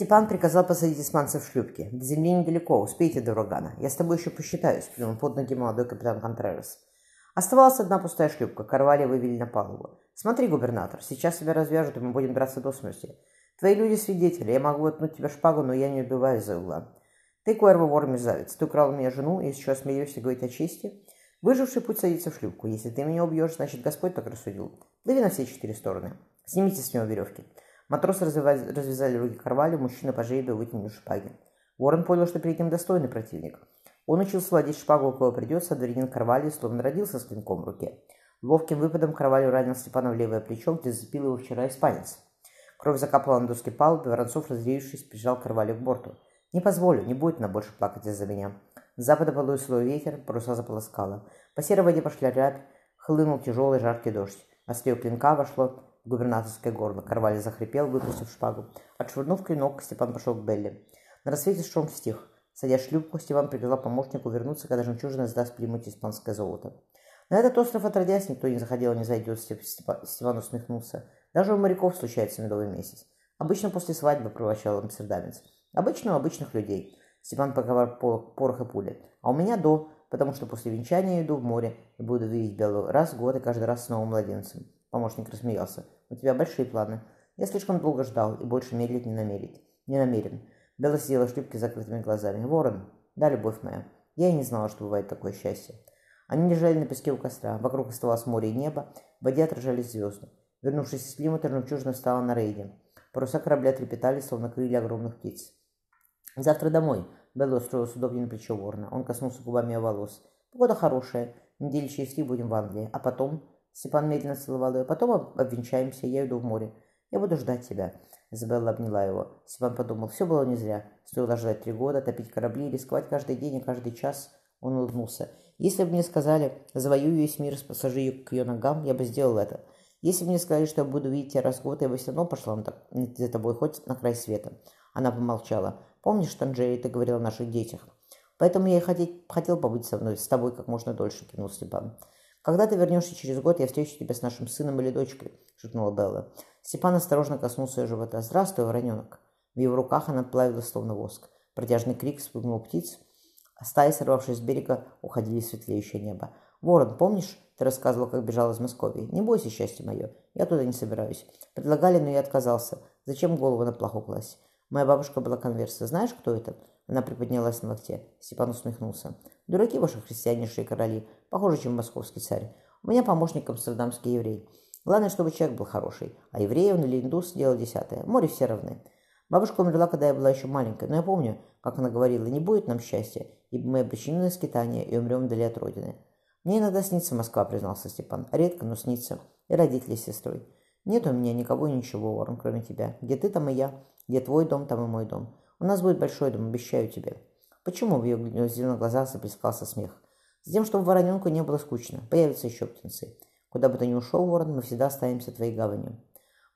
Степан приказал посадить испанцев в шлюпки. До земли недалеко, успейте до урагана. Я с тобой еще посчитаюсь, плюнул под ноги молодой капитан Контререс. Оставалась одна пустая шлюпка. Карвали вывели на палубу. Смотри, губернатор, сейчас тебя развяжут, и мы будем драться до смерти. Твои люди свидетели. Я могу отнуть тебе шпагу, но я не убиваю за угла. Ты, Куэрво, вор мерзавец. Ты украл у меня жену и еще смеешься говорить о чести? Выживший путь садится в шлюпку. Если ты меня убьешь, значит, Господь так рассудил. Плыви на все четыре стороны. Снимите с него веревки. Матросы развязали руки Карвалю, мужчина по жребию вытянул шпаги. Уоррен понял, что перед ним достойный противник. Он учился владеть шпагу, у кого придется, а дворянин Карвалью словно родился с клинком в руке. Ловким выпадом Карвалью ранил Степана в левое плечо, где зацепил его вчера испанец. Кровь закапала на доски палубы, Воронцов, разъявившись, прижал Карвалью к борту. «Не позволю, не будет она больше плакать из-за меня». С запада подул слой ветер, паруса заполоскало. По серой воде пошли рябь, хлынул тяжелый жаркий дождь. Острее клинка вошло губернаторское горло. Карвали захрипел, выпустив шпагу. Отшвырнув клинок, Степан пошел к Белли. На рассвете шум стих. Садя шлюпку, Степан приказал помощнику вернуться, когда жемчужина сдаст Плимут испанское золото. На этот остров отродясь никто не заходил, не зайдет, Степан, Степан усмехнулся. Даже у моряков случается медовый месяц. Обычно после свадьбы провощал амстердамец. Обычно у обычных людей. Степан поковар порох и пули. А у меня до, потому что после венчания иду в море и буду видеть Беллу раз в год и каждый раз с новым младенцем. Помощник рассмеялся. «У тебя большие планы. Я слишком долго ждал и больше медлить не намерен. Не намерен». Белла сидела в шлюпке с закрытыми глазами. «Ворон, да, любовь моя. Я и не знала, что бывает такое счастье». Они лежали на песке у костра. Вокруг оставалось море и небо. В воде отражались звезды. Вернувшись из Плимута, жемчужина встала на рейде. Паруса корабля трепетали, словно крылья огромных птиц. «Завтра домой», — Белла устроилась удобнее на плечо ворона. Он коснулся губами волос. «Погода хорошая. Недели через три будем в Англии. А потом...» Степан медленно целовал ее. Потом обвенчаемся, я иду в море. Я буду ждать тебя. Изабелла обняла его. Степан подумал, все было не зря. Стоило ждать три года, топить корабли, рисковать каждый день и каждый час. Он улыбнулся. Если бы мне сказали, завоюю весь мир, спасажи ее к ее ногам, я бы сделал это. Если бы мне сказали, что я буду видеть тебя раз в год, я бы все равно пошла за тобой хоть на край света. Она помолчала. Помнишь, Танжери, ты говорил о наших детях? Поэтому я и хотел, хотел побыть со мной, с тобой как можно дольше, кинул Степан. «Когда ты вернешься через год, я встречу тебя с нашим сыном или дочкой», — шепнула Белла. Степан осторожно коснулся ее живота. «Здравствуй, вороненок». В его руках она плавила словно воск. Протяжный крик спугнул птиц. А стаи, сорвавшись с берега, уходили в светлеющее небо. «Ворон, помнишь, ты рассказывал, как бежал из Москвы? Не бойся, счастье мое. Я туда не собираюсь. Предлагали, но я отказался. Зачем голову на плаху класть? Моя бабушка была конверса. Знаешь, кто это?» Она приподнялась на локте. Степан усмехнулся. «Дураки ваши христианейшие короли. Похоже, чем московский царь. У меня помощник амстердамский еврей. Главное, чтобы человек был хороший. А еврей он или индус – дело десятое. Море все равны. Бабушка умерла, когда я была еще маленькой, но я помню, как она говорила, не будет нам счастья, ибо мы обречены на скитание и умрем вдали от родины. Мне иногда снится Москва, признался Степан. Редко, но снится. И родители с сестрой. Нет у меня никого и ничего, Ворон, кроме тебя. Где ты, там и я. Где твой дом, там и мой дом. У нас будет большой дом, обещаю тебе. Почему в ее зеленых глазах заплескался смех? Затем, чтобы вороненку не было скучно. Появятся еще птенцы. Куда бы ты ни ушел, ворон, мы всегда останемся твоей гаванью.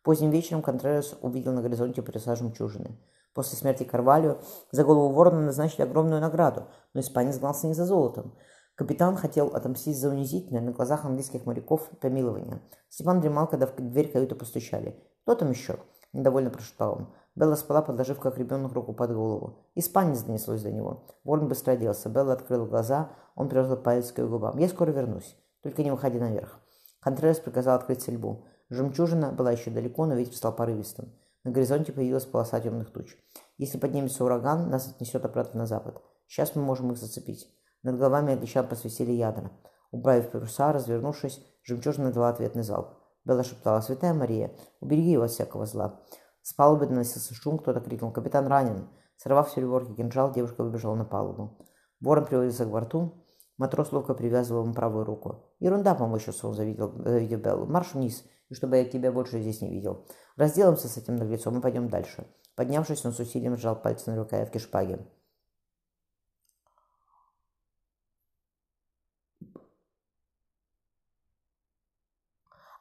Поздним вечером Контререс увидел на горизонте паруса жемчужины. После смерти Карвалио за голову ворона назначили огромную награду, но испанец гнался не за золотом. Капитан хотел отомстить за унизительное на глазах английских моряков помилование. Степан дремал, когда в дверь каюты постучали. «Кто там еще?» – недовольно прошептал он. Белла спала, подложив как ребенок руку под голову. Испанец донеслось до него. Ворон быстро оделся. Белла открыла глаза. Он приложил палец к ее губам. «Я скоро вернусь. Только не выходи наверх». Контререс приказал открыть сельбу. Жемчужина была еще далеко, но ветер стал порывистым. На горизонте появилась полоса темных туч. Если поднимется ураган, нас отнесет обратно на запад. Сейчас мы можем их зацепить. Над головами англичан посвистели ядра. Убавив паруса, развернувшись, жемчужина дала ответный залп. Белла шептала, «Святая Мария, убереги его от всякого зла». С палубы доносился шум, кто-то крикнул «Капитан ранен!». Сорвав с переборки кинжал, девушка выбежала на палубу. Ворон приводился к борту. Матрос ловко привязывал ему правую руку. «Ерунда, помощился он», — завидел, завидел Беллу. «Марш вниз, и чтобы я тебя больше здесь не видел. Разделаемся с этим наглецом и пойдем дальше». Поднявшись, он с усилием сжал пальцы на рукоятке шпаги.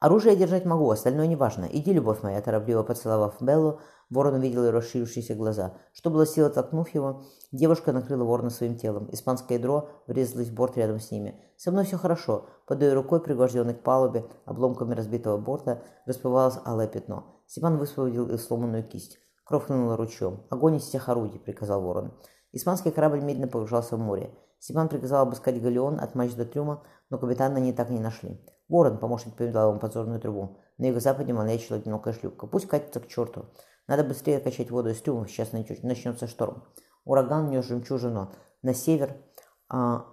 Оружие держать могу, остальное неважно. Иди, любовь моя, торопливо поцеловав Беллу, ворон увидел ее расширившиеся глаза. Что было силы, толкнув его, девушка накрыла ворона своим телом. Испанское ядро врезалось в борт рядом с ними. «Со мной все хорошо». Под ее рукой, пригвожденной к палубе, обломками разбитого борта, расплывалось алое пятно. Степан высвободил их сломанную кисть. Кровь хлынула ручьем. «Огонь из всех орудий!» — приказал ворон. Испанский корабль медленно погружался в море. Степан приказал обыскать галеон от матч до трюма, но капитана они так и не нашли. Ворон, помощник передал ему подзорную трубу. На юго-западе маячила одинокая шлюпка. Пусть катится к черту. Надо быстрее качать воду из трюмов, сейчас начнется шторм. Ураган нес жемчужину на север, а,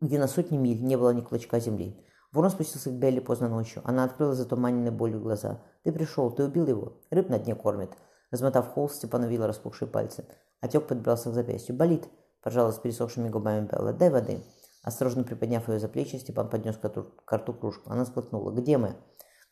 где на сотни миль не было ни клочка земли. Ворон спустился к Белли поздно ночью. Она открыла затуманенные болью глаза. «Ты пришел, ты убил его. Рыб на дне кормит». Размотав холст, Степан увидел распухшие пальцы. Отек подбирался к запястью. «Болит», — пожалуйста, пересохшими губами Белла. «Дай воды». Осторожно приподняв ее за плечи, Степан поднес к рту кружку. Она сплотнула. «Где мы?»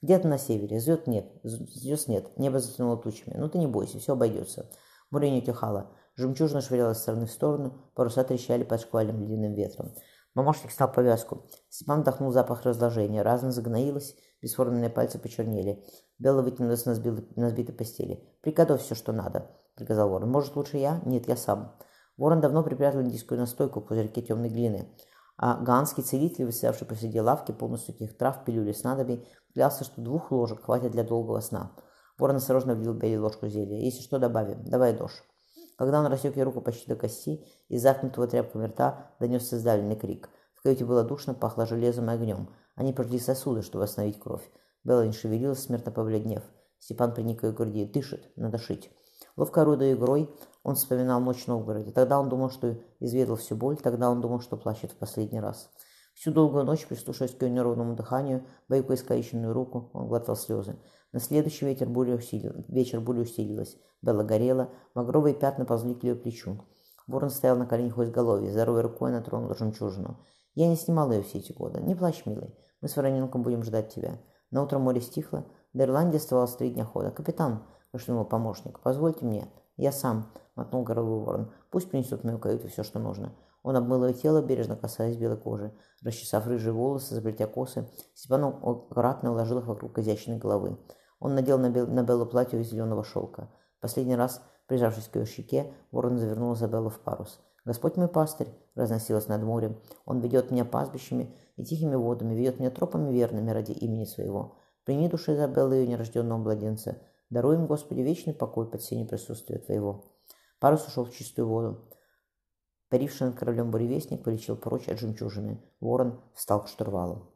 «Где-то на севере. Звезд нет. Звезд нет. Небо затянуло тучами. Ну ты не бойся, все обойдется». Буря не утихала. Жемчужина швырялась с стороны в сторону, паруса трещали под шквальным ледяным ветром. Помощник снял повязку. Степан вдохнул запах разложения. Разно загноилась, бесформенные пальцы почернели. Белла вытянулась на, сбил... на сбитой постели. «Приготовь все, что надо», — приказал ворон. «Может, лучше я?» «Нет, я сам». Ворон давно припрятал индийскую настойку в пузырьке темной глины. А ганский целитель, висевший посреди лавки, полный сухих трав, пилюли, снадобий, клялся, что двух ложек хватит для долгого сна. Ворон осторожно влил Белли ложку зелья. «Если что, добавим. Давай, Дош». Когда он рассек ей руку почти до кости, из заткнутого тряпками рта донесся сдавленный крик. В каюте было душно, пахло железом и огнем. Они прожгли сосуды, чтобы остановить кровь. Белла не шевелилась, смертно побледнев. Степан приник к груди. «Дышит, надо шить». Ловко орудуя игрой, он вспоминал ночь в Новгороде. Тогда он думал, что изведал всю боль, тогда он думал, что плачет в последний раз. Всю долгую ночь, прислушиваясь к ее неровному дыханию, бойко искалеченную руку, он глотал слезы. На следующий ветер буря усилил... вечер буря усилилась. Белла горела, багровые пятна ползли к ее плечу. Ворон стоял на коленях у изголовья, здоровой рукой натронул жемчужину. «Я не снимал ее все эти годы. Не плачь, милый. Мы с Вороненком будем ждать тебя». На утро море стихло. До Ирландии оставалось три дня хода. «Капитан», — кашлянул помощник, — «позвольте мне». «Я сам», — мотнул головой ворон. «Пусть принесут в мою каюту все, что нужно». Он обмыл ее тело, бережно касаясь белой кожи. Расчесав рыжие волосы, заплетя косы, Степан аккуратно уложил их вокруг изящной головы. Он надел на, бел, на Беллу платье из зеленого шелка. Последний раз, прижавшись к ее щеке, ворон завернул Изабеллу в парус. «Господь мой пастырь!» — разносилось над морем. «Он ведет меня пастбищами и тихими водами, ведет меня тропами верными ради имени своего. Прими души Изабеллы ее нерожденного младенца. Даруй им, Господи, вечный покой под сенью присутствия Твоего». Парус ушел в чистую воду. Паривший над кораблем буревестник полетел прочь от жемчужины. Ворон встал к штурвалу.